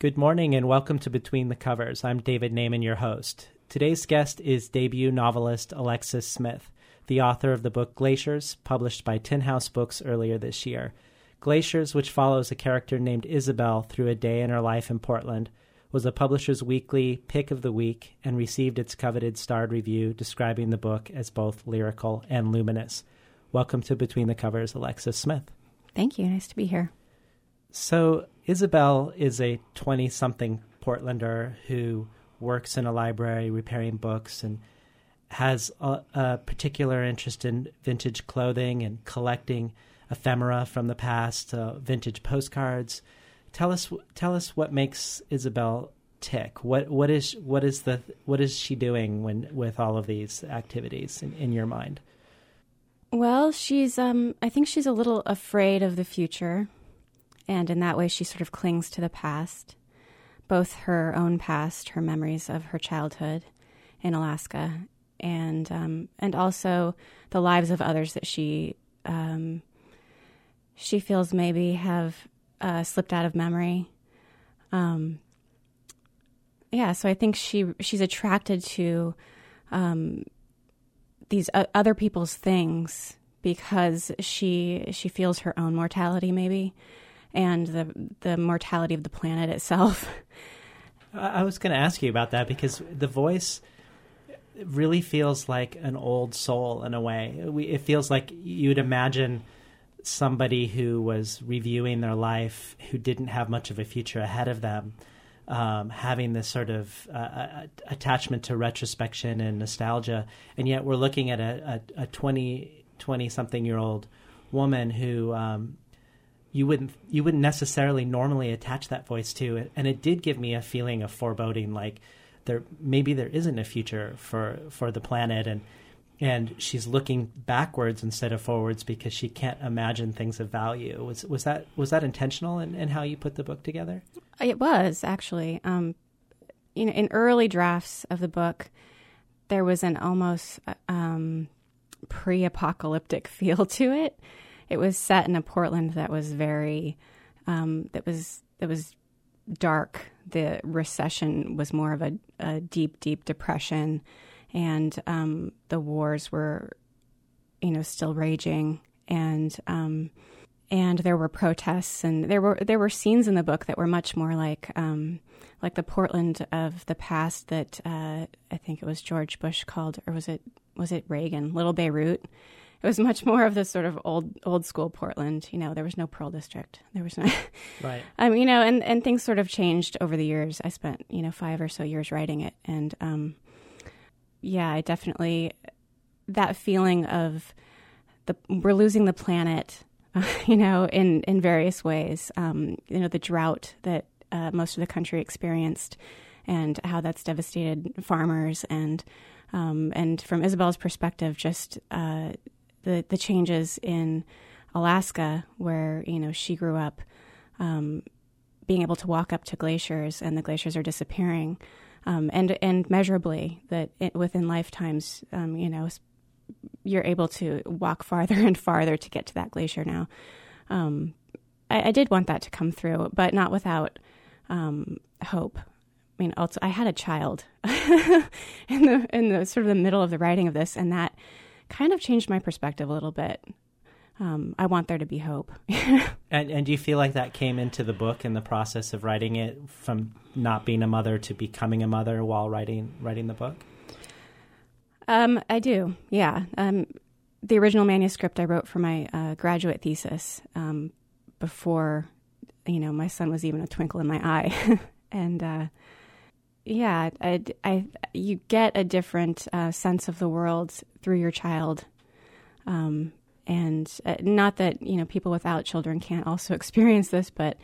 Good morning and welcome to Between the Covers. I'm David Naimon, your host. Today's guest is debut novelist Alexis Smith, the author of the book Glaciers, published by Tin House Books earlier this year. Glaciers, which follows a character named Isabel through a day in her life in Portland, was a Publishers Weekly pick of the week and received its coveted starred review describing the book as both lyrical and luminous. Welcome to Between the Covers, Alexis Smith. Thank you. Nice to be here. So, Isabel is a 20 something Portlander who works in a library repairing books and has a, a, particular interest in vintage clothing and collecting ephemera from the past, uh, vintage postcards. Tell us, tell us what makes Isabel tick. What what is what is the what is she doing when with all of these activities in, in your mind? Well, she's um, I think she's a little afraid of the future, and in that way, she sort of clings to the past, both her own past, her memories of her childhood in Alaska, and um, and also the lives of others that she um, she feels maybe have uh, slipped out of memory. Um, yeah, so I think she she's attracted to um, these uh, other people's things because she she feels her own mortality maybe and the the mortality of the planet itself. I was going to ask you about that because the voice really feels like an old soul in a way. It feels like you'd imagine somebody who was reviewing their life who didn't have much of a future ahead of them. Um, having this sort of uh, attachment to retrospection and nostalgia, and yet we're looking at a, a, a 20, 20 something year old woman who um, you wouldn't you wouldn't necessarily normally attach that voice to, it. and it did give me a feeling of foreboding, like there maybe there isn't a future for for the planet, and and she's looking backwards instead of forwards because she can't imagine things of value. Was was that was that intentional in, in how you put the book together? It was actually. Um, you know, in early drafts of the book, there was an almost um, pre-apocalyptic feel to it. It was set in a Portland that was very um, that was that was dark. The recession was more of a, a deep, deep depression and um, the wars were, you know, still raging, and um, and there were protests, and there were there were scenes in the book that were much more like um, like the Portland of the past that uh, I think it was George Bush called, or was it was it Reagan, Little Beirut. It was much more of this sort of old old school Portland. You know, there was no Pearl District. There was no, right. Um, you know, and and things sort of changed over the years. I spent you know five or so years writing it, and um, yeah, I definitely that feeling of the we're losing the planet, uh, you know, in in various ways. Um, you know, the drought that uh, most of the country experienced, and how that's devastated farmers, and um, and from Isabel's perspective, just uh, the the changes in Alaska, where you know she grew up. Um, being able to walk up to glaciers and the glaciers are disappearing um, and and measurably that it, within lifetimes, um, you know, you're able to walk farther and farther to get to that glacier now. Um, I, I, did want that to come through, but not without um, hope. I mean, also, I had a child in the in the sort of the middle of the writing of this, and that kind of changed my perspective a little bit um, I want there to be hope. and, and do you feel like that came into the book in the process of writing it, from not being a mother to becoming a mother while writing writing the book? Um, I do. Yeah. Um, the original manuscript I wrote for my uh, graduate thesis um, before, you know, my son was even a twinkle in my eye, and. Uh, yeah, I, I, you get a different uh, sense of the world through your child um, and uh, not that you know people without children can't also experience this, but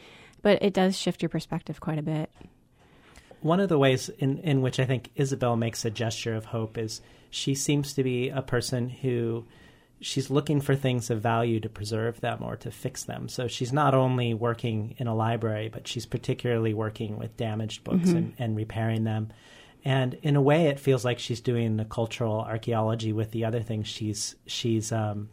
but it does shift your perspective quite a bit. One of the ways in, in which I think Isabel makes a gesture of hope is she seems to be a person who she's looking for things of value to preserve them or to fix them. So she's not only working in a library, but she's particularly working with damaged books mm-hmm. and, and repairing them. And in a way, it feels like she's doing the cultural archaeology with the other things she's she's um,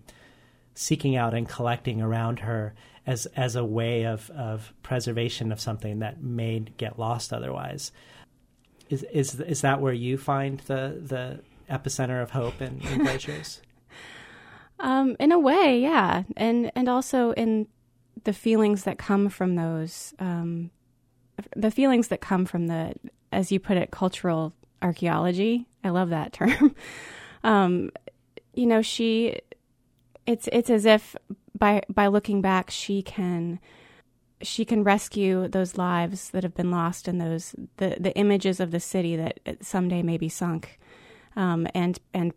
seeking out and collecting around her. as as a way of of preservation of something that may get lost otherwise. Is is is that where you find the the epicenter of hope in, in glaciers? Um, in a way, yeah, and and also in the feelings that come from those, um, the feelings that come from the, as you put it, cultural archaeology. I love that term. um, you know, she, it's it's as if by by looking back, she can she can rescue those lives that have been lost and those the the images of the city that someday may be sunk, um, and and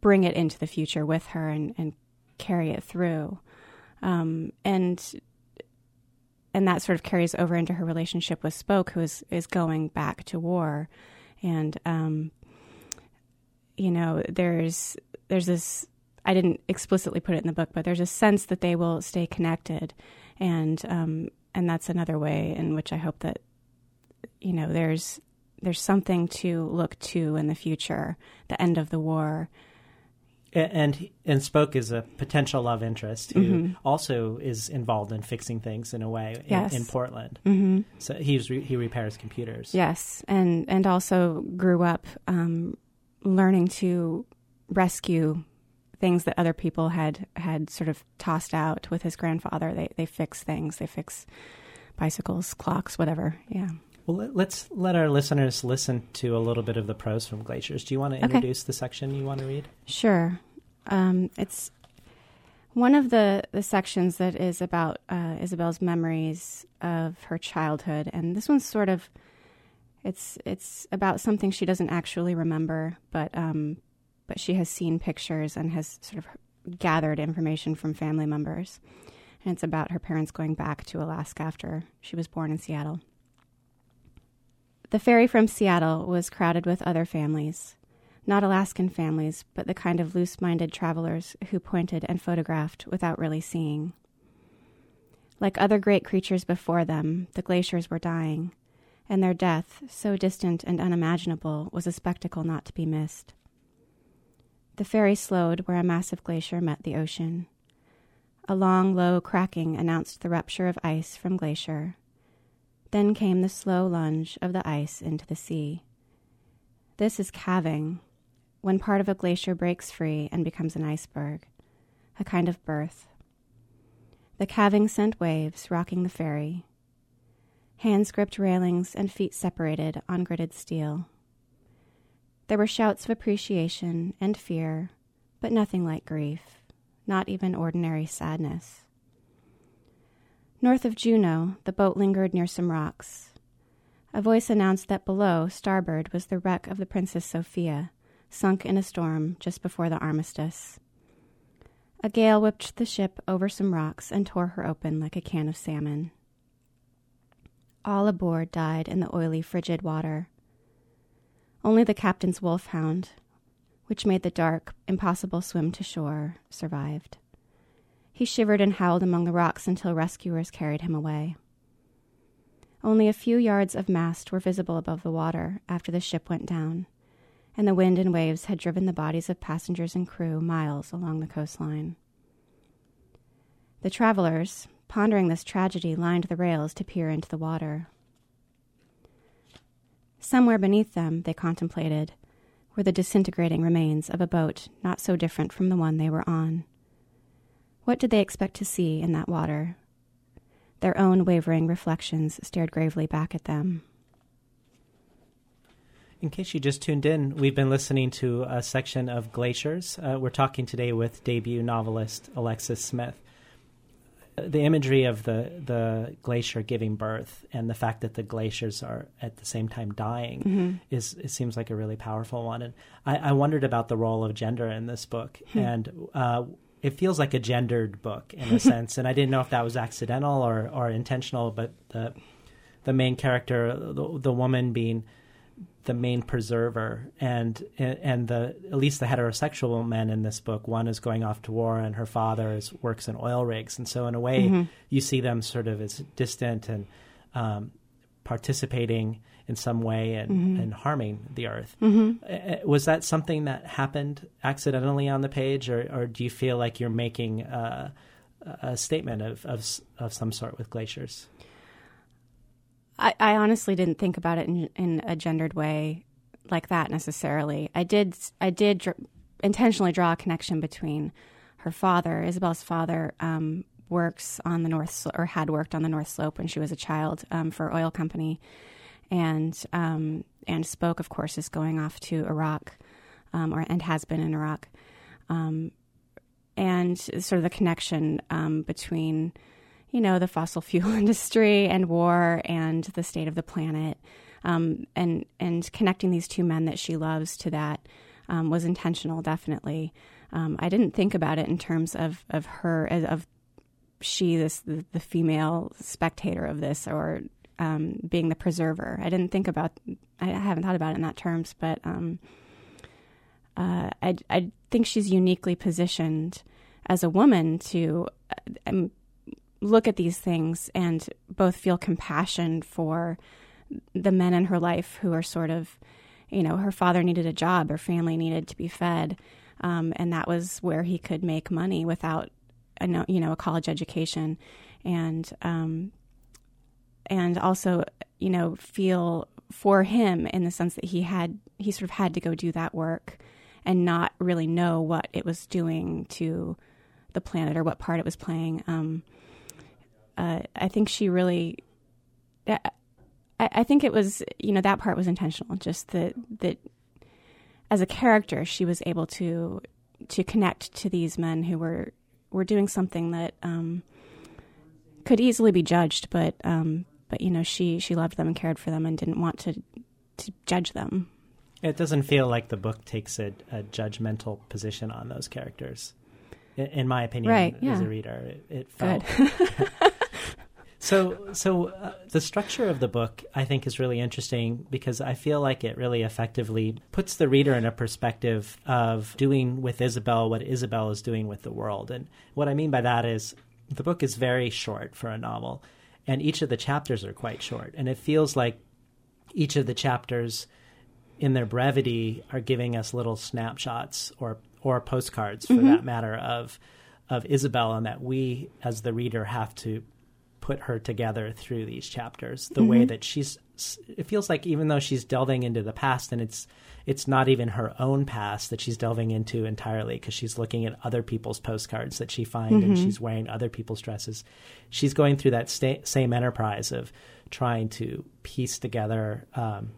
bring it into the future with her and, and carry it through. Um, and and that sort of carries over into her relationship with Spoke, who is is going back to war, and um, you know, there's there's this. I didn't explicitly put it in the book, but there's a sense that they will stay connected, and um, and that's another way in which I hope that you know there's there's something to look to in the future, the end of the war, and and spoke as a potential love interest who mm-hmm. also is involved in fixing things in a way yes. in, in, Portland. Mm-hmm. So he's re- he repairs computers. Yes, and and also grew up um, learning to rescue things that other people had had sort of tossed out with his grandfather. They they fix things. They fix bicycles, clocks, whatever. Yeah. Well, let's let our listeners listen to a little bit of the prose from Glaciers. Do you want to introduce okay. the section you want to read? Sure. Um, it's one of the, the sections that is about uh, Isabel's memories of her childhood, and this one's sort of it's it's about something she doesn't actually remember, but um, but she has seen pictures and has sort of gathered information from family members, and it's about her parents going back to Alaska after she was born in Seattle. The ferry from Seattle was crowded with other families not Alaskan families, but the kind of loose minded travelers who pointed and photographed without really seeing. Like other great creatures before them, the glaciers were dying, and their death, so distant and unimaginable, was a spectacle not to be missed. The ferry slowed where a massive glacier met the ocean. A long, low cracking announced the rupture of ice from glacier. Then came the slow lunge of the ice into the sea. This is calving, when part of a glacier breaks free and becomes an iceberg, a kind of birth. The calving sent waves rocking the ferry. Hands gripped railings and feet separated on gritted steel. There were shouts of appreciation and fear, but nothing like grief, not even ordinary sadness. North of Juneau, the boat lingered near some rocks. A voice announced that below, starboard, was the wreck of the Princess Sophia, sunk in a storm just before the armistice. A gale whipped the ship over some rocks and tore her open like a can of salmon. All aboard died in the oily, frigid water. Only the captain's wolfhound, which made the dark, impossible swim to shore, survived. He shivered and howled among the rocks until rescuers carried him away. Only a few yards of mast were visible above the water after the ship went down and the wind and waves had driven the bodies of passengers and crew miles along the coastline. The travelers, pondering this tragedy, lined the rails to peer into the water. Somewhere beneath them, they contemplated, were the disintegrating remains of a boat not so different from the one they were on. What did they expect to see in that water? Their own wavering reflections stared gravely back at them. In case you just tuned in, we've been listening to a section of Glaciers. Uh, we're talking today with debut novelist Alexis Smith. The imagery of the, the glacier giving birth and the fact that the glaciers are at the same time dying mm-hmm. is it seems like a really powerful one. And I, I wondered about the role of gender in this book, hmm. and uh, it feels like a gendered book in a sense. And I didn't know if that was accidental or, or intentional, but the the main character, the, the woman being the main preserver and and the at least the heterosexual men in this book one is going off to war and her father is, works in oil rigs and so in a way mm-hmm. you see them sort of as distant and um, participating in some way and, mm-hmm. and harming the earth mm-hmm. was that something that happened accidentally on the page or, or do you feel like you're making uh, a statement of, of of some sort with glaciers. I, I honestly didn't think about it in, in a gendered way like that necessarily. I did I did dr- intentionally draw a connection between her father, Isabel's father, um, works on the north or had worked on the North Slope when she was a child um, for oil company, and um, and spoke, of course, is going off to Iraq, um, or and has been in Iraq, um, and sort of the connection um, between you know the fossil fuel industry and war and the state of the planet, um, and and connecting these two men that she loves to that was intentional, definitely. I didn't think about it in terms of of her of she this the, the female spectator of this or um, being the preserver. I didn't think about. I haven't thought about it in that terms, but um, uh, I I think she's uniquely positioned as a woman to um, look at these things and both feel compassion for the men in her life who are sort of, you know, her father needed a job, her family needed to be fed, um, and that was where he could make money without a you know a college education, and um, and also you know feel for him in the sense that he had he sort of had to go do that work and not really know what it was doing to the planet or what part it was playing. Um, uh, I think she really. I, I think it was, you know, that part was intentional. Just that that as a character, she was able to to connect to these men who were were doing something that um, could easily be judged, but um, but you know she she loved them and cared for them and didn't want to to judge them. It doesn't feel like the book takes a, a judgmental position on those characters, in, in my opinion. Right, yeah. As a reader, it, it felt. So, so uh, the structure of the book, I think, is really interesting because I feel like it really effectively puts the reader in a perspective of doing with Isabel what Isabel is doing with the world. And what I mean by that is the book is very short for a novel, and each of the chapters are quite short. And it feels like each of the chapters, in their brevity, are giving us little snapshots or or postcards, for mm-hmm. that matter, of of Isabel, and that we, as the reader, have to put her together through these chapters. The mm-hmm. way that she's, it feels like even though she's delving into the past, and it's it's not even her own past that she's delving into entirely because she's looking at other people's postcards that she finds mm-hmm. and she's wearing other people's dresses. She's going through that sta- same enterprise of trying to piece together um,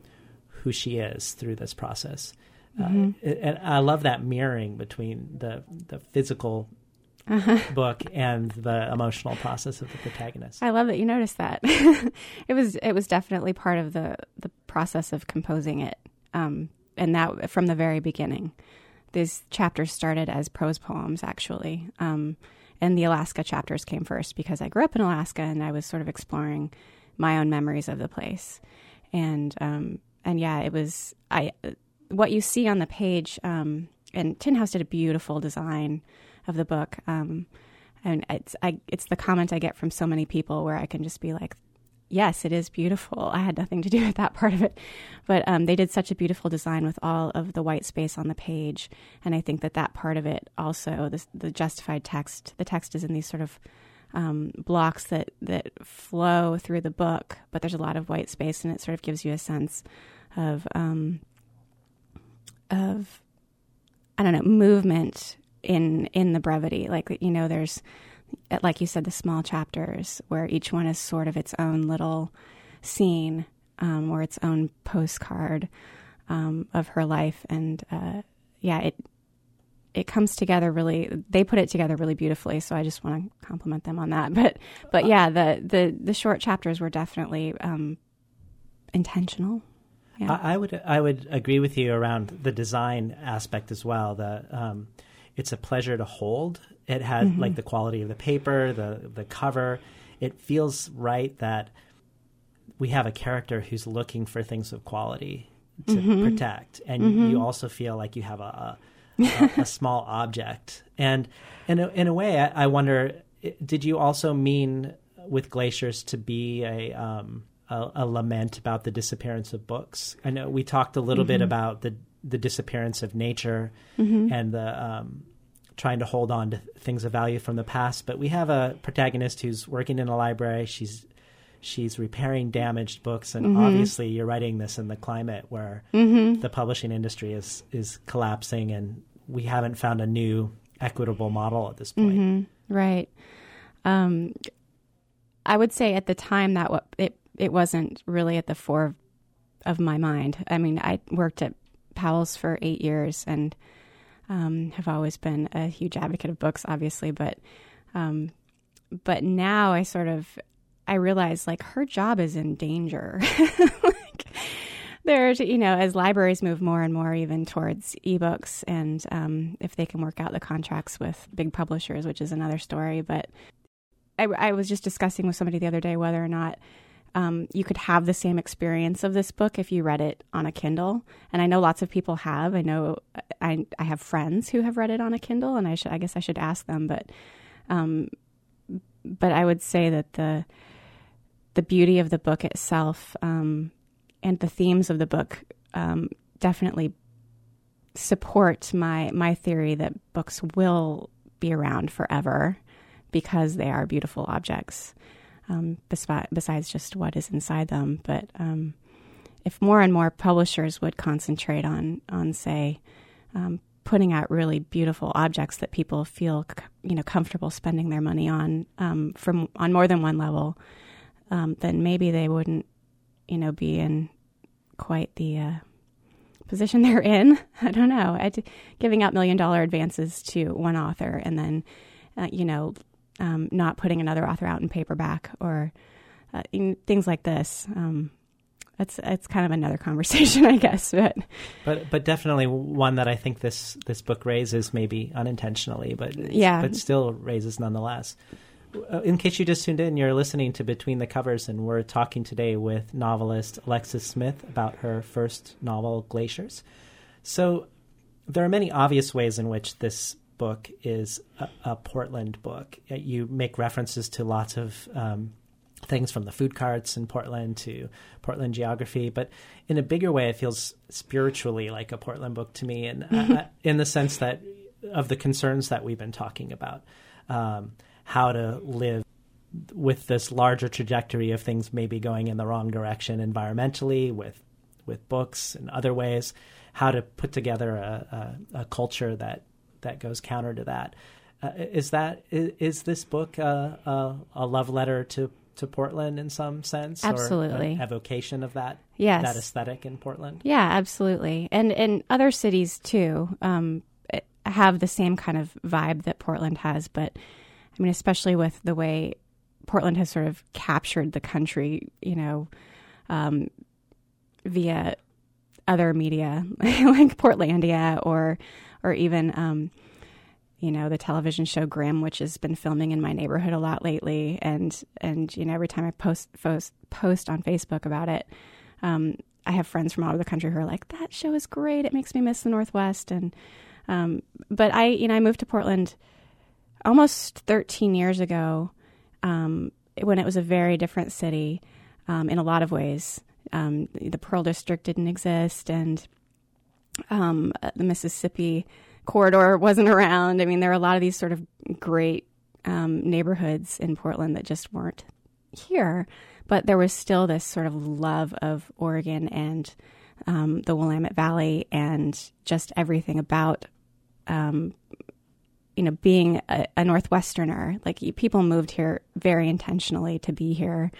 who she is through this process. Uh, mm-hmm. Uh, and I love that mirroring between the the physical uh-huh. book and the emotional process of the protagonist. I love that you noticed that. it was it was definitely part of the the process of composing it, um, and that from the very beginning. These chapters started as prose poems, actually, um, and the Alaska chapters came first because I grew up in Alaska and I was sort of exploring my own memories of the place, and um, and yeah, it was I what you see on the page. Um, and Tin House did a beautiful design of the book. Um, and it's I, it's the comment I get from so many people where I can just be like, yes, it is beautiful. I had nothing to do with that part of it, but um, they did such a beautiful design with all of the white space on the page, and I think that that part of it also the, the justified text. The text is in these sort of um, blocks that that flow through the book, but there's a lot of white space, and it sort of gives you a sense of um, of I don't know movement in in the brevity. Like you know, there's like you said, the small chapters where each one is sort of its own little scene um, or its own postcard um, of her life, and uh, yeah, it it comes together really. They put it together really beautifully. So I just want to compliment them on that. But but yeah, the the the short chapters were definitely um, intentional. Yeah. I, I, would I would agree with you around the design aspect as well. The it's a pleasure to hold. It has mm-hmm. like the quality of the paper, the the cover. It feels right that we have a character who's looking for things of quality to mm-hmm. protect, and mm-hmm. you also feel like you have a a, a small object. And in a, in a way, I, I, wonder, did you also mean with glaciers to be a um, a, a, lament about the disappearance of books? I know we talked a little bit mm-hmm. about the the disappearance of nature mm-hmm. and the um, trying to hold on to things of value from the past. But we have a protagonist who's working in a library. She's she's repairing damaged books, and Mm-hmm. obviously, you're writing this in the climate where the publishing industry is is collapsing, and we haven't found a new equitable model at this point. Mm-hmm. Right. Um, I would say at the time that what it it wasn't really at the fore of my mind. I mean, I worked at Powell's for eight years and um, have always been a huge advocate of books, obviously. But um, but now I sort of I realize like her job is in danger. like, there's you know as libraries move more and more even towards ebooks and um, if they can work out the contracts with big publishers which is another story but I, I was just discussing with somebody the other day whether or not um, you could have the same experience of this book if you read it on a kindle and i know lots of people have i know i, I have friends who have read it on a kindle and i should i guess i should ask them but um, but i would say that the the beauty of the book itself um, and the themes of the book um, definitely support my my theory that books will be around forever because they are beautiful objects. Um, besides just what is inside them, but um, if more and more publishers would concentrate on on say um, putting out really beautiful objects that people feel you know comfortable spending their money on um, from on more than one level, um, then maybe they wouldn't you know be in quite the uh, position they're in. I don't know. Giving out million dollar advances to one author and then, uh, you know, um, not putting another author out in paperback or uh, in things like this. Um, it's it's kind of another conversation, I guess. But But but definitely one that I think this this book raises, maybe unintentionally, but Yeah. but still raises nonetheless. Uh, In case you just tuned in, you're listening to Between the Covers, and we're talking today with novelist Alexis Smith about her first novel, Glaciers. So there are many obvious ways in which this book is a, a Portland book. Uh, You make references to lots of um, things from the food carts in Portland to Portland geography, but in a bigger way, it feels spiritually like a Portland book to me, and uh, in the sense that of the concerns that we've been talking about, um, how to live with this larger trajectory of things maybe going in the wrong direction environmentally, with with books and other ways, how to put together a, a, a culture that that goes counter to that. Uh, is that is, is this book a, a, a love letter to to Portland in some sense, or Absolutely. an evocation of that Yes. that aesthetic in Portland? Yeah, absolutely. And and other cities too um, have the same kind of vibe that Portland has. But I mean, especially with the way Portland has sort of captured the country, you know, um, via other media like Portlandia or or even um, you know the television show Grimm, which has been filming in my neighborhood a lot lately, and and you know every time I post post, post on Facebook about it, um, I have friends from all over the country who are like, "That show is great. It makes me miss the Northwest." And um, but I you know I moved to Portland almost 13 years ago um, when it was a very different city um, in a lot of ways. Um, the Pearl District didn't exist, and um, the Mississippi corridor wasn't around. I mean, there are a lot of these sort of great um, neighborhoods in Portland that just weren't here, but there was still this sort of love of Oregon and um, the Willamette Valley and just everything about, um, you know, being a, a Northwesterner. Like people moved here very intentionally to be here,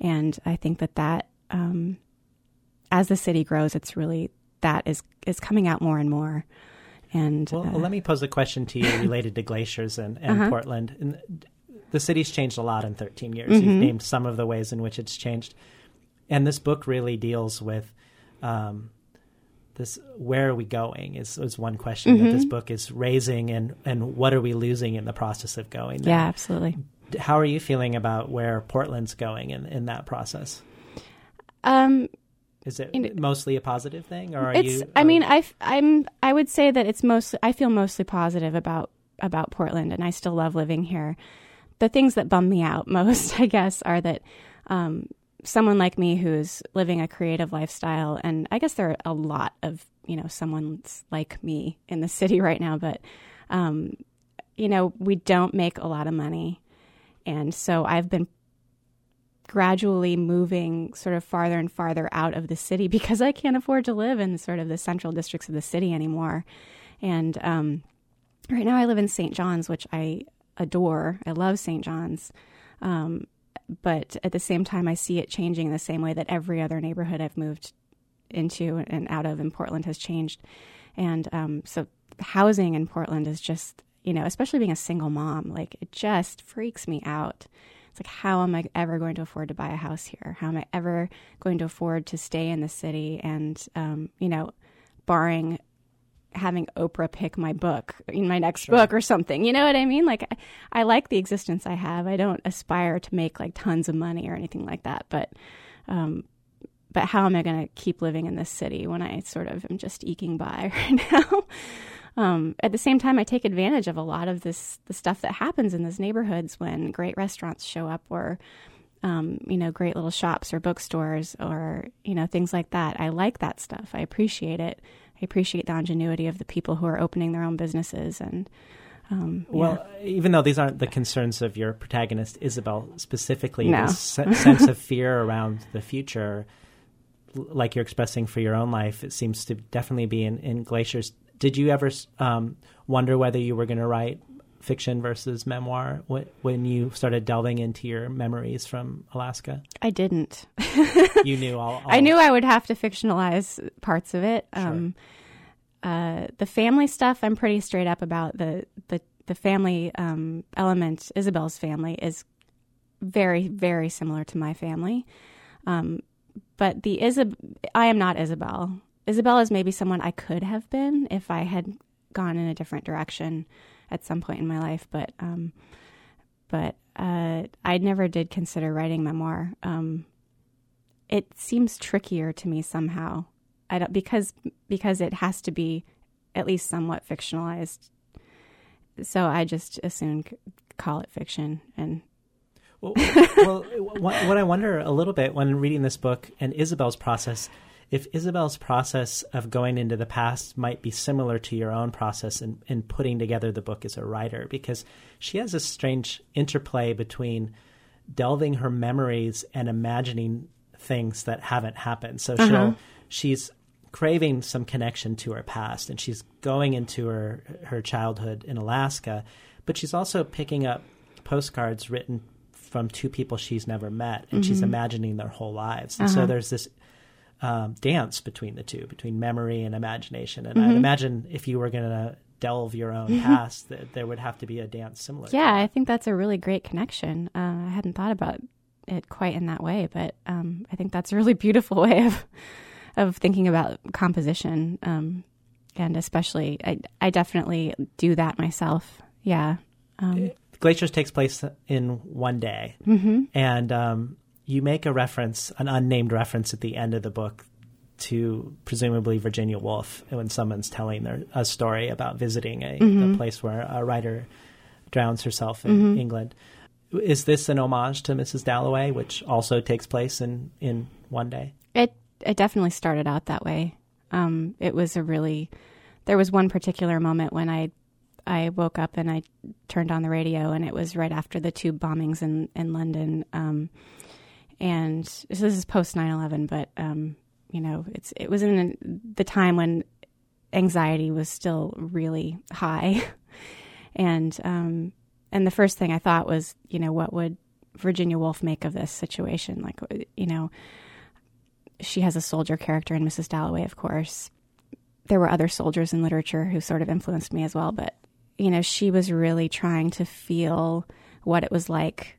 and I think that that um, as the city grows, it's really that is is coming out more and more. And Well, uh, let me pose a question to you related to glaciers and, and Uh-huh. Portland. And the city's changed a lot in 13 years. Mm-hmm. You've named some of the ways in which it's changed. And this book really deals with um, this where are we going is, is one question that Mm-hmm. this book is raising and, and what are we losing in the process of going there? yeah, absolutely. How are you feeling about where Portland's going in, in that process? Um, Is it mostly a positive thing or are it's. you I mean, I I'm. I would say that it's mostly. I feel mostly positive about about Portland, and I still love living here. The things that bum me out most, I guess, are that um, someone like me who's living a creative lifestyle, and I guess there are a lot of you know someone like me in the city right now, but um, you know, we don't make a lot of money. And so I've been gradually moving sort of farther and farther out of the city because I can't afford to live in sort of the central districts of the city anymore. And um, right now I live in St. John's, which I adore. I love St. John's. Um, but at the same time, I see it changing the same way that every other neighborhood I've moved into and out of in Portland has changed. And um, so housing in Portland is just, you know, especially being a single mom, like it just freaks me out. It's like, how am I ever going to afford to buy a house here? How am I ever going to afford to stay in the city? And, um, you know, barring having Oprah pick my book in my next sure. book or something. You know what I mean? Like I, I, like the existence I have. I don't aspire to make like tons of money or anything like that, but um but how am I going to keep living in this city when I sort of am just eking by right now? Um, at the same time, I take advantage of a lot of this the stuff that happens in these neighborhoods when great restaurants show up or um, you know great little shops or bookstores or you know things like that. I like that stuff. I appreciate it. I appreciate the ingenuity of the people who are opening their own businesses and. Um, well, yeah. even though these aren't the concerns of your protagonist, Isabel, specifically, no. this sense of fear around the future, like you're expressing for your own life, it seems to definitely be in, in Glaciers. Did you ever um, wonder whether you were going to write fiction versus memoir when you started delving into your memories from Alaska? I didn't. you knew all, all, I knew I would have to fictionalize parts of it. Sure. Um, uh, the family stuff, I'm pretty straight up about. The the the family um, element, Isabel's family, is very very similar to my family. Um, but the Isab, I am not Isabel. Isabel is maybe someone I could have been if I had gone in a different direction at some point in my life, but um, but uh, I never did consider writing memoir. Um, it seems trickier to me somehow. I don't because because it has to be at least somewhat fictionalized. So I just assume call it fiction and. well, well what I wonder a little bit when reading this book and Isabel's process if Isabel's process of going into the past might be similar to your own process in, in putting together the book as a writer, because she has a strange interplay between delving her memories and imagining things that haven't happened. So uh-huh. she's craving some connection to her past, and she's going into her her childhood in Alaska, but she's also picking up postcards written from two people she's never met, and mm-hmm. she's imagining their whole lives. And uh-huh. so there's this um, dance between the two, between memory and imagination. And mm-hmm. I'd imagine if you were going to delve your own mm-hmm. past, that there would have to be a dance similar. Yeah, I think that's a really great connection. Uh, I hadn't thought about it quite in that way, but um, I think that's a really beautiful way of of thinking about composition. Um, and especially, I, I definitely do that myself. Yeah. Um, Glaciers takes place in one day, mm-hmm. and um, you make a reference, an unnamed reference at the end of the book to presumably Virginia Woolf when someone's telling their, a story about visiting a, mm-hmm. a, place where a writer drowns herself in mm-hmm. England. Is this an homage to Mrs. Dalloway, which also takes place in, in one day? It it definitely started out that way. Um, it was a really there was one particular moment when I I woke up and I turned on the radio and it was right after the two bombings in in London. Um, and so this is post 9-11 but um, you know it's it was in the time when anxiety was still really high. And um, and the first thing i thought was you know what would virginia woolf make of this situation? Like you know she has a soldier character in mrs dalloway of course. There were other soldiers in literature who sort of influenced me as well but you know she was really trying to feel what it was like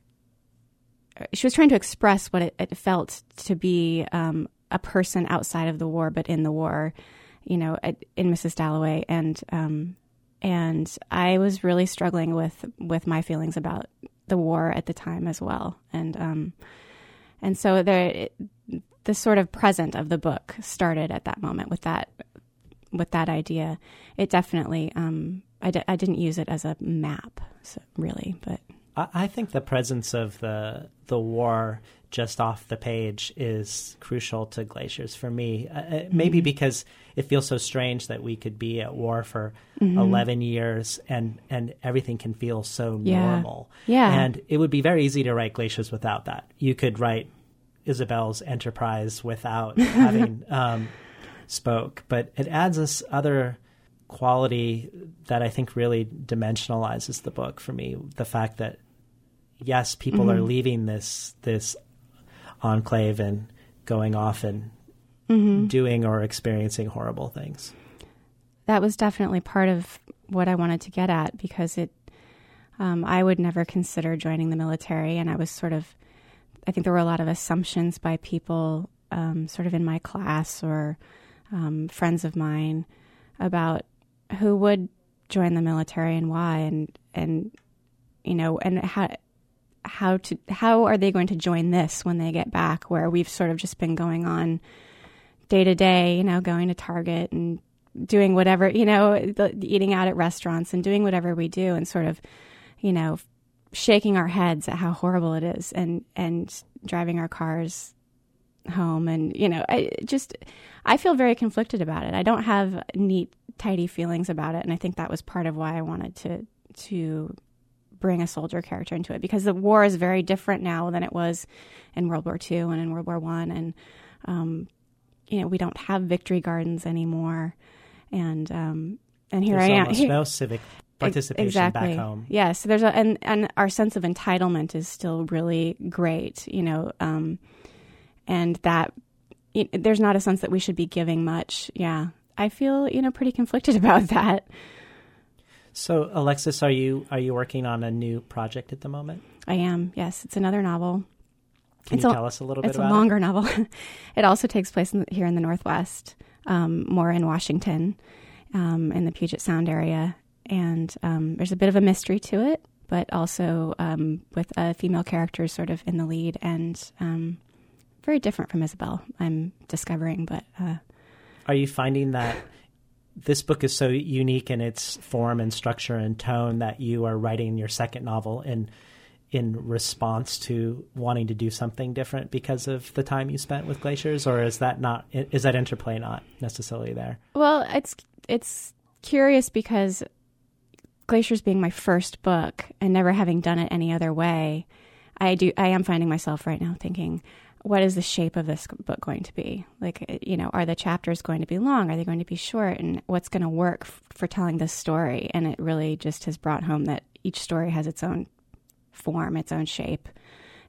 she was trying to express what it, it felt to be um, a person outside of the war, but in the war, you know, in Mrs. Dalloway, and um, and I was really struggling with with my feelings about the war at the time as well, and um, and so the the sort of present of the book started at that moment with that with that idea. It definitely um, I d- I didn't use it as a map, so really, but I, I think the presence of the the war just off the page is crucial to glaciers for me. Uh, uh maybe mm-hmm. because it feels so strange that we could be at war for mm-hmm. 11 years and and everything can feel so yeah. normal. Yeah. And it would be very easy to write glaciers without that. You could write Isabel's Enterprise without having um, spoke, but it adds this other quality that I think really dimensionalizes the book for me. The fact that yes, people mm-hmm. are leaving this this enclave and going off and mm-hmm. doing or experiencing horrible things. That was definitely part of what I wanted to get at because it. Um, I would never consider joining the military, and I was sort of. I think there were a lot of assumptions by people, um, sort of in my class or um, friends of mine, about who would join the military and why, and and you know, and how how to how are they going to join this when they get back where we've sort of just been going on day to day you know going to target and doing whatever you know the, eating out at restaurants and doing whatever we do and sort of you know shaking our heads at how horrible it is and and driving our cars home and you know i just i feel very conflicted about it i don't have neat tidy feelings about it and i think that was part of why i wanted to to bring a soldier character into it because the war is very different now than it was in World War II and in World War One, and um, you know we don't have victory gardens anymore, and um, and here there's I am. Here, no civic participation exactly. back home. Yes, yeah, so there's a and and our sense of entitlement is still really great, you know, um, and that there's not a sense that we should be giving much. Yeah, I feel you know pretty conflicted about that. So, Alexis, are you are you working on a new project at the moment? I am. Yes, it's another novel. Can it's you a, tell us a little bit about it's a longer it? novel. it also takes place in, here in the Northwest, um, more in Washington, um, in the Puget Sound area, and um, there's a bit of a mystery to it, but also um, with a female character sort of in the lead, and um, very different from Isabel. I'm discovering, but uh, are you finding that? this book is so unique in its form and structure and tone that you are writing your second novel in in response to wanting to do something different because of the time you spent with glaciers or is that not is that interplay not necessarily there well it's it's curious because glaciers being my first book and never having done it any other way i do i am finding myself right now thinking what is the shape of this book going to be? Like, uh, you know, are the chapters going to be long? Are they going to be short? And what's going to work f- for telling this story? And it really just has brought home that each story has its own form, its own shape.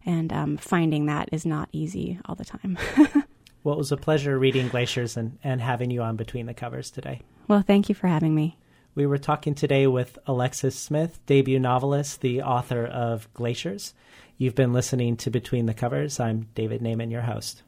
And um, finding that is not easy all the time. well, it was a pleasure reading Glaciers and, and having you on Between the Covers today. Well, thank you for having me. We were talking today with Alexis Smith, debut novelist, the author of Glaciers. You've been listening to Between the Covers. I'm David Naimon, your host.